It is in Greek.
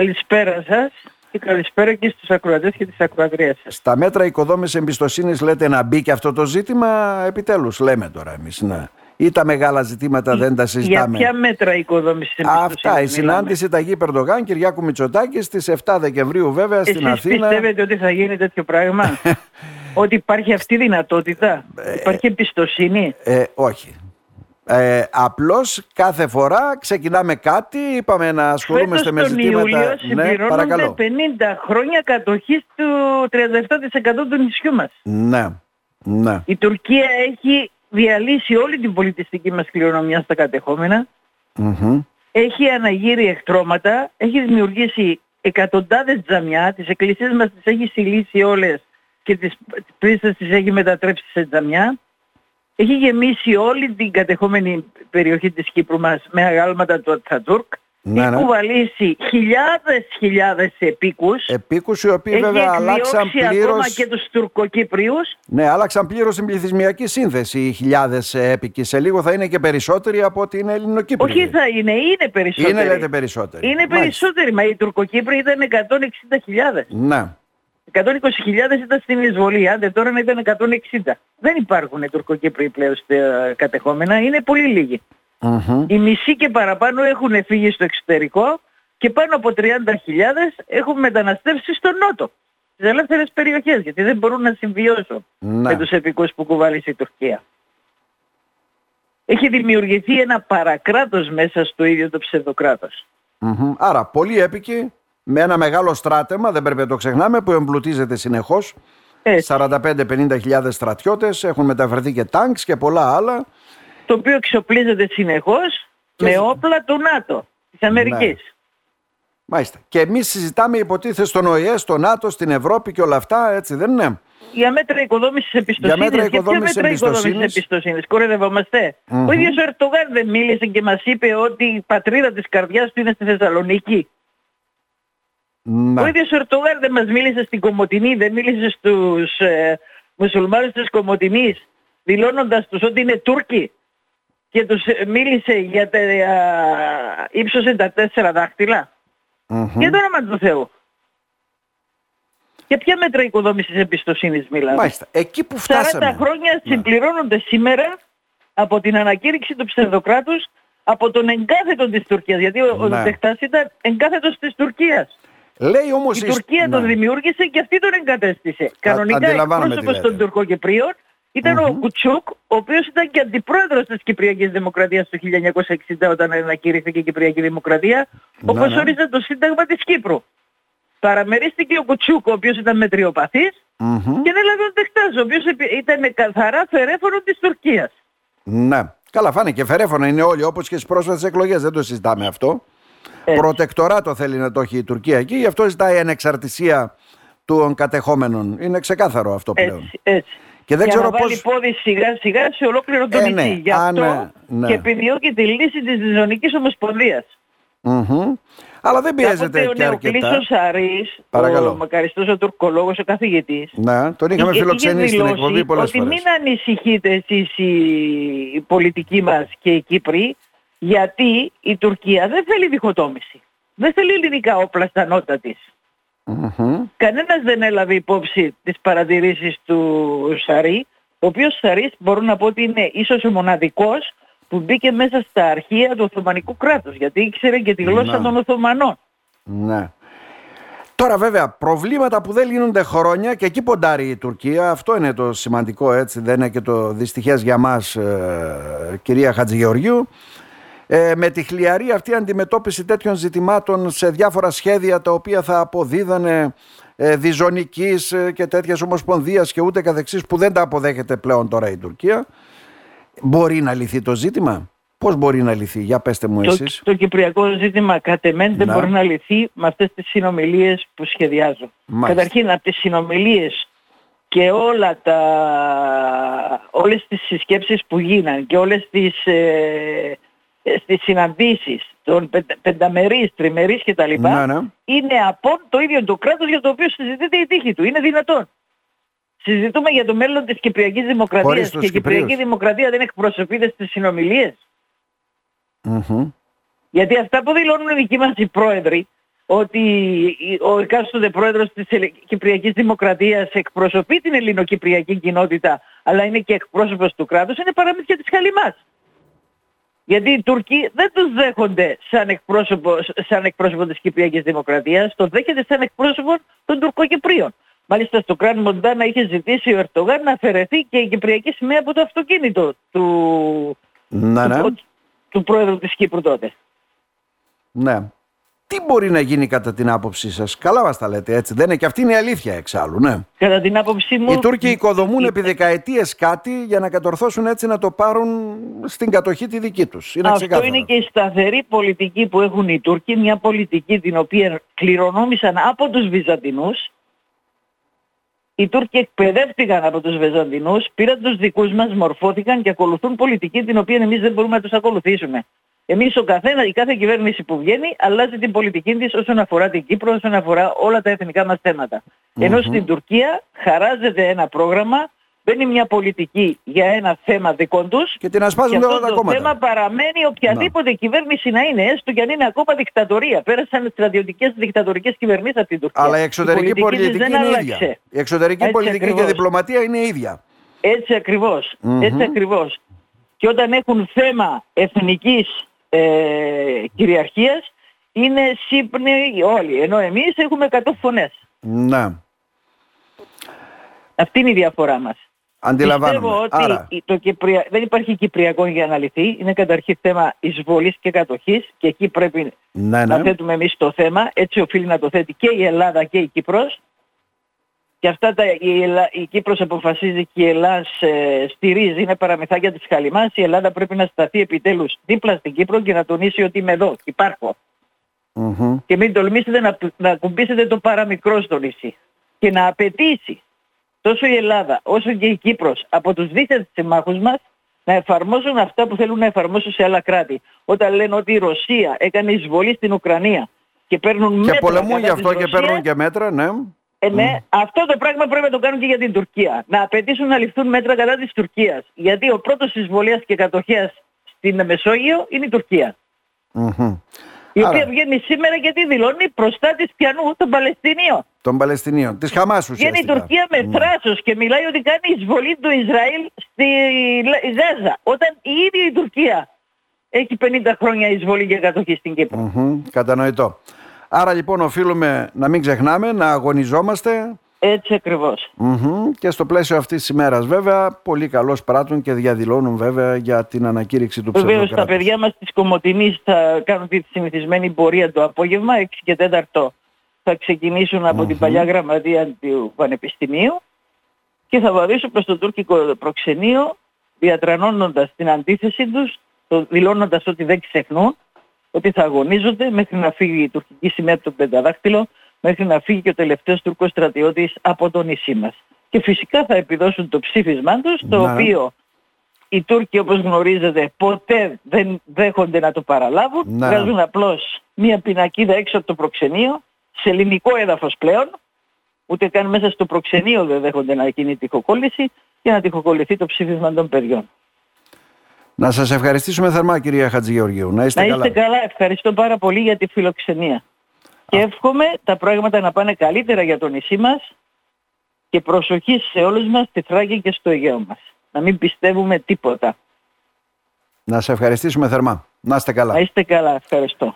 Καλησπέρα σας και καλησπέρα και στους ακροατές και τις ακροατρίες σας. Στα μέτρα οικοδόμησης εμπιστοσύνης λέτε να μπει και αυτό το ζήτημα, επιτέλους λέμε τώρα εμείς. Ναι. Ή τα μεγάλα ζητήματα δεν τα συζητάμε; Για ποια μέτρα οικοδόμησης εμπιστοσύνης. Αυτά, η συνάντηση Ταγί Περντογάν, Κυριάκου Μητσοτάκη στις 7 Δεκεμβρίου βέβαια Εσείς στην Αθήνα. πιστεύετε ότι θα γίνει τέτοιο πράγμα; ότι υπάρχει αυτή η δυνατότητα; υπάρχει εμπιστοσύνη; Ε, όχι. Ε, απλώς κάθε φορά ξεκινάμε κάτι, είπαμε να ασχολούμαστε με Φέτος τον ζητήματα... Ιούλιο ναι, συμπληρώνονται παρακαλώ. 50 χρόνια κατοχής του 37% του νησιού μας. Ναι, ναι. Η Τουρκία έχει διαλύσει όλη την πολιτιστική μας κληρονομιά στα κατεχόμενα. Μμμ. Έχει αναγείρει εκτρώματα, έχει δημιουργήσει εκατοντάδες τζαμιά, τις εκκλησίες μας τις έχει συλλήσει όλες και τις πρίστες τις έχει μετατρέψει σε τζαμιά. Έχει γεμίσει όλη την κατεχόμενη περιοχή της Κύπρου μας με αγάλματα του Ατζατούρκ. Ναι, έχει ναι. κουβαλήσει χιλιάδες χιλιάδες επίκους. Επίκους οι οποίοι έχει βέβαια αλλάξαν εκδιώξει ακόμα πλήρως... και τους Τουρκοκύπριους. Ναι, άλλαξαν πλήρως την πληθυσμιακή σύνθεση οι χιλιάδες ε, έπικοι. Σε λίγο θα είναι και περισσότεροι από ότι είναι Ελληνοκύπριοι. Όχι θα είναι, είναι περισσότεροι. Είναι λέτε περισσότεροι. Είναι Μάλιστα. περισσότεροι, μα οι Τουρκοκύπροι ήταν 160.000. Ναι. 120.000 ήταν στην εισβολή, άντε τώρα να ήταν 160. Δεν υπάρχουν οι Τουρκοκύπροι πλέον στα κατεχόμενα, είναι πολύ λίγοι. Μμμ. Οι μισοί και παραπάνω έχουν φύγει στο εξωτερικό και πάνω από 30.000 έχουν μεταναστεύσει στο νότο, στις ελεύθερες περιοχές, γιατί δεν μπορούν να συμβιώσουν Ναι. με τους επικούς που κουβάλισε η Τουρκία. Έχει δημιουργηθεί ένα παρακράτος μέσα στο ίδιο το ψευδοκράτος. Μμμ. Άρα, πολύ έπικοι, με ένα μεγάλο στράτεμα, δεν πρέπει να το ξεχνάμε, που εμπλουτίζεται συνεχώς. Έτσι. 45-50 χιλιάδες στρατιώτες, έχουν μεταφερθεί και τάγκς και πολλά άλλα. το οποίο εξοπλίζεται συνεχώς Και- με όπλα του ΝΑΤΟ της Αμερικής. Μάλιστα. Και εμείς συζητάμε υποτίθεται στον ΟΗΕ, στο ΝΑΤΟ, στην Ευρώπη και όλα αυτά, έτσι δεν είναι; Για μέτρα οικοδόμησης εμπιστοσύνης. μέτρα Για ποια οικοδόμησης μέτρα οικοδόμησης εμπιστοσύνης; εμπιστοσύνης; Κορεδευόμαστε. Ο ίδιος ο Ερτογάν δεν μίλησε και μας είπε ότι η πατρίδα της καρδιάς του είναι στη Θεσσαλονίκη. Ναι. Ο ίδιος ο Ερτογάν δεν μας μίλησε στην Κομωτινή, δεν μίλησε στους ε, μουσουλμάνους της Κομωτινής, δηλώνοντας τους ότι είναι Τούρκοι. Και τους ε, μίλησε για τα... ε, ύψωσε τα τέσσερα δάχτυλα. Μμμ. Για το όνομα του Θεού. Για ποια μέτρα οικοδόμησης εμπιστοσύνης μιλάμε. Μάλιστα. Εκεί που 40 φτάσαμε. χρόνια συμπληρώνονται σήμερα από την ανακήρυξη του ψευδοκράτους από τον εγκάθετο της Τουρκίας. Γιατί ο, ο Ναι. Δεχτάς ήταν εγκάθετος της Τουρκίας. Λέει όμως... Η η- Τουρκία ναι. τον δημιούργησε και αυτή τον εγκατέστησε. Κανονικά αντιλαμβάνομαι τι εκπρόσωπος λέτε. των Τουρκοκυπρίων ήταν ο Κουτσούκ, ο οποίος ήταν και αντιπρόεδρος της Κυπριακής Δημοκρατίας το 1960 όταν ανακηρύχθηκε η Κυπριακή Δημοκρατία, Ναι, όπως ναι. όριζε το Σύνταγμα της Κύπρου. Παραμερίστηκε ο Κουτσούκ, ο οποίος ήταν μετριοπαθής, Μμμ. και έλαβε ο Δεχτάς, ο οποίος επι- ήταν καθαρά φερέφωνο της Τουρκίας. Ναι. Καλά, φάνε και φερέφωνα είναι όλοι όπως και στις πρόσφατες εκλογές, δεν το συζητάμε αυτό. Έτσι. Προτεκτοράτο θέλει να το έχει η Τουρκία εκεί, γι' αυτό ζητάει ανεξαρτησία των κατεχόμενων. Είναι ξεκάθαρο αυτό πλέον. Έτσι, έτσι. Και δεν για ξέρω να βάλει πώς... πόδι σιγά σιγά σε ολόκληρο το Ε, νησί. ναι. Γι' Α, αυτό ναι, ναι. και επιδιώκει τη λύση της Διζωνικής Ομοσπονδίας. Μμμ. Αλλά δεν πιέζεται Κάποτε και ο αρκετά. Νεοκλήσος Αρής, Παρακαλώ. ο μακαριστός ο τουρκολόγος, ο καθηγητής, Ναι, τον είχαμε είχε- φιλοξενήσει είχε στην δηλώσει εκπομπή πολλές ότι φορές. μην ανησυχείτε εσείς οι, οι πολιτικοί μας και οι Κύπροι, γιατί η Τουρκία δεν θέλει διχοτόμηση. Δεν θέλει ελληνικά όπλα στα νότα της. Μμμ. Κανένας δεν έλαβε υπόψη τις παρατηρήσεις του Σαρή, ο οποίος Σαρής μπορώ να πω ότι είναι ίσως ο μοναδικός που μπήκε μέσα στα αρχεία του Οθωμανικού κράτους, γιατί ήξερε και τη γλώσσα Να. των Οθωμανών. Ναι. Τώρα βέβαια προβλήματα που δεν λύνονται χρόνια και εκεί ποντάρει η Τουρκία αυτό είναι το σημαντικό έτσι δεν είναι και το δυστυχές για μας ε, κυρία Χατζηγεωργίου ε, με τη χλιαρή αυτή αντιμετώπιση τέτοιων ζητημάτων σε διάφορα σχέδια τα οποία θα αποδίδανε ε, διζωνικής ε, και τέτοιας ομοσπονδίας και ούτε καθεξής που δεν τα αποδέχεται πλέον τώρα η Τουρκία μπορεί να λυθεί το ζήτημα; Πώς μπορεί να λυθεί; Για πέστε μου Το, εσείς το κυπριακό ζήτημα κατ' εμέν δεν Να. μπορεί να λυθεί με αυτές τις συνομιλίες που σχεδιάζω. Μάλιστα. Καταρχήν από τις συνομιλίες και όλα τα, όλες τις συσκέψεις που γίναν και όλες τις, ε, ε, στις συναντήσεις των πεντα, πενταμερείς, τριμερείς κτλ. Ναι, ναι. είναι από το ίδιο το κράτος για το οποίο συζητείται η τύχη του. Είναι δυνατόν. Συζητούμε για το μέλλον της Κυπριακής Χωρίς Δημοκρατίας τους και η Κυπριακή Κυπρίους. Δημοκρατία δεν εκπροσωπείται στις συνομιλίες. Μμμ. Γιατί αυτά που δηλώνουν οι δικοί μας οι πρόεδροι ότι ο εκάστοτε πρόεδρος της Κυπριακής Δημοκρατίας εκπροσωπεί την ελληνοκυπριακή κοινότητα αλλά είναι και εκπρόσωπος του κράτους είναι παραμύθια της Χαλιμάς. Γιατί οι Τούρκοι δεν τους δέχονται σαν εκπρόσωπο, σαν εκπρόσωπο της Κυπριακής Δημοκρατίας, το δέχεται σαν εκπρόσωπο των Τουρκοκυπρίων. Μάλιστα στο Κράν Μοντάνα είχε ζητήσει ο Ερτογάν να αφαιρεθεί και η Κυπριακή σημαία από το αυτοκίνητο του, ναι, ναι. του, του πρόεδρου της Κύπρου τότε. Ναι. Τι μπορεί να γίνει κατά την άποψή σας; Καλά μας τα λέτε έτσι. Δεν είναι; Και αυτή είναι η αλήθεια εξάλλου. Ναι. Κατά την άποψή μου... Οι Τούρκοι οικοδομούν επί δεκαετίες κάτι για να κατορθώσουν έτσι να το πάρουν στην κατοχή τη δική τους. Είναι Αυτό ξεκάθαρο. είναι και η σταθερή πολιτική που έχουν οι Τούρκοι. Μια πολιτική την οποία κληρονόμησαν από τους Βυζαντινούς. Οι Τούρκοι εκπαιδεύτηκαν από τους Βυζαντινούς, πήραν τους δικούς μας, μορφώθηκαν και ακολουθούν πολιτική την οποία εμείς δεν μπορούμε να τους ακολουθήσουμε. Εμείς ο καθένα, η κάθε κυβέρνηση που βγαίνει αλλάζει την πολιτική της όσον αφορά την Κύπρο, όσον αφορά όλα τα εθνικά μας θέματα. Ενώ στην Τουρκία χαράζεται ένα πρόγραμμα, μπαίνει μια πολιτική για ένα θέμα δικών τους Και την ασπάζουν και όλα αυτό τα το κόμματα. θέμα παραμένει οποιαδήποτε κυβέρνηση να είναι, έστω και αν είναι ακόμα δικτατορία. Πέρασαν στρατιωτικές δικτατορικές κυβερνήσεις από την Τουρκία. Αλλά η εξωτερική πολιτική της πολιτική δεν είναι άλλαξε. ίδια. Η εξωτερική Έτσι πολιτική και ακριβώς. διπλωματία είναι ίδια. Έτσι ακριβώς. Έτσι ακριβώς. Και όταν έχουν θέμα εθνικής ε, κυριαρχίας είναι σύμπνοι όλοι. Ενώ εμείς έχουμε 100 φωνές. Ναι. Αυτή είναι η διαφορά μας. Αντιλαμβάνομαι. Πιστεύω ότι Άρα, η- το Κυπρια... δεν υπάρχει Κυπριακό για να λυθεί. Είναι καταρχήν θέμα εισβολής και κατοχής και εκεί πρέπει ναι, να ναι. θέτουμε εμείς το θέμα. Έτσι οφείλει να το θέτει και η Ελλάδα και η Κύπρος. Και αυτά τα, η, Ελλά, η Κύπρος αποφασίζει και η Ελλάδα ε, στηρίζει, είναι παραμυθάκια της Χαλιμάς. Η Ελλάδα πρέπει να σταθεί επιτέλους δίπλα στην Κύπρο και να τονίσει ότι είμαι εδώ, υπάρχω. Μμμ. Και μην τολμήσετε να, να κουμπίσετε το παραμικρό στο νησί. Και να απαιτήσει τόσο η Ελλάδα όσο και η Κύπρος από τους δίθεν συμμάχους μας να εφαρμόσουν αυτά που θέλουν να εφαρμόσουν σε άλλα κράτη. Όταν λένε ότι η Ρωσία έκανε εισβολή στην Ουκρανία και παίρνουν Και μέτρα πολεμούν κατά γι' αυτό της και Ρωσίας, παίρνουν και μέτρα, ναι. Ε, ναι, αυτό το πράγμα πρέπει να το κάνουν και για την Τουρκία. Να απαιτήσουν να ληφθούν μέτρα κατά της Τουρκίας. Γιατί ο πρώτος εισβολέας και κατοχέας στην Μεσόγειο είναι η Τουρκία. Μμμ. Η Άρα- οποία βγαίνει σήμερα και τι δηλώνει προστάτης πιανού των Παλαιστινίων. Των Παλαιστινίων. Της Χαμάς Βγαίνει η ουσιαστικά. Τουρκία με θράσος και μιλάει ότι κάνει εισβολή του Ισραήλ στη Λα- Γάζα. Όταν η ίδια η Τουρκία έχει 50 χρόνια εισβολή και κατοχή στην Κύπρο. Μμμ. Κατανοητό. Άρα λοιπόν οφείλουμε να μην ξεχνάμε, να αγωνιζόμαστε Έτσι ακριβώς. Μμμ. και στο πλαίσιο αυτής της ημέρας βέβαια πολύ καλώς πράττουν και διαδηλώνουν βέβαια για την ανακήρυξη του Βεβαίως τα ψευδοκράτους. παιδιά μας της Κομωτινής θα κάνουν τη συνηθισμένη πορεία το απόγευμα, 6 και 4 θα ξεκινήσουν από την παλιά γραμματεία του Πανεπιστημίου και θα βαδίσουν προς το τουρκικό προξενείο διατρανώνοντας την αντίθεση τους, το, δηλώνοντας ότι δεν ξεχνούν, ότι θα αγωνίζονται μέχρι να φύγει η τουρκική σημαία από τον πενταδάκτυλο, μέχρι να φύγει και ο τελευταίος Τούρκος στρατιώτης από το νησί μας. Και φυσικά θα επιδώσουν το ψήφισμά τους, το Ναι. οποίο οι Τούρκοι όπως γνωρίζετε ποτέ δεν δέχονται να το παραλάβουν. Ναι. Βγάζουν απλώς μία πινακίδα έξω από το προξενείο, σε ελληνικό έδαφος πλέον, ούτε καν μέσα στο προξενείο δεν δέχονται να γίνει τυχοκόλληση και να τυχοκολληθεί το ψήφισμα των παιδιών. Να σας ευχαριστήσουμε θερμά κυρία Χατζηγεωργίου. Να είστε να καλά. είστε καλά. Ευχαριστώ πάρα πολύ για τη φιλοξενία. Και εύχομαι τα πράγματα να πάνε καλύτερα για το νησί μας και προσοχή σε όλους μας στη Θράκη και στο Αιγαίο μας. Να μην πιστεύουμε τίποτα. Να σας ευχαριστήσουμε θερμά. Να είστε καλά. Να είστε καλά. Ευχαριστώ.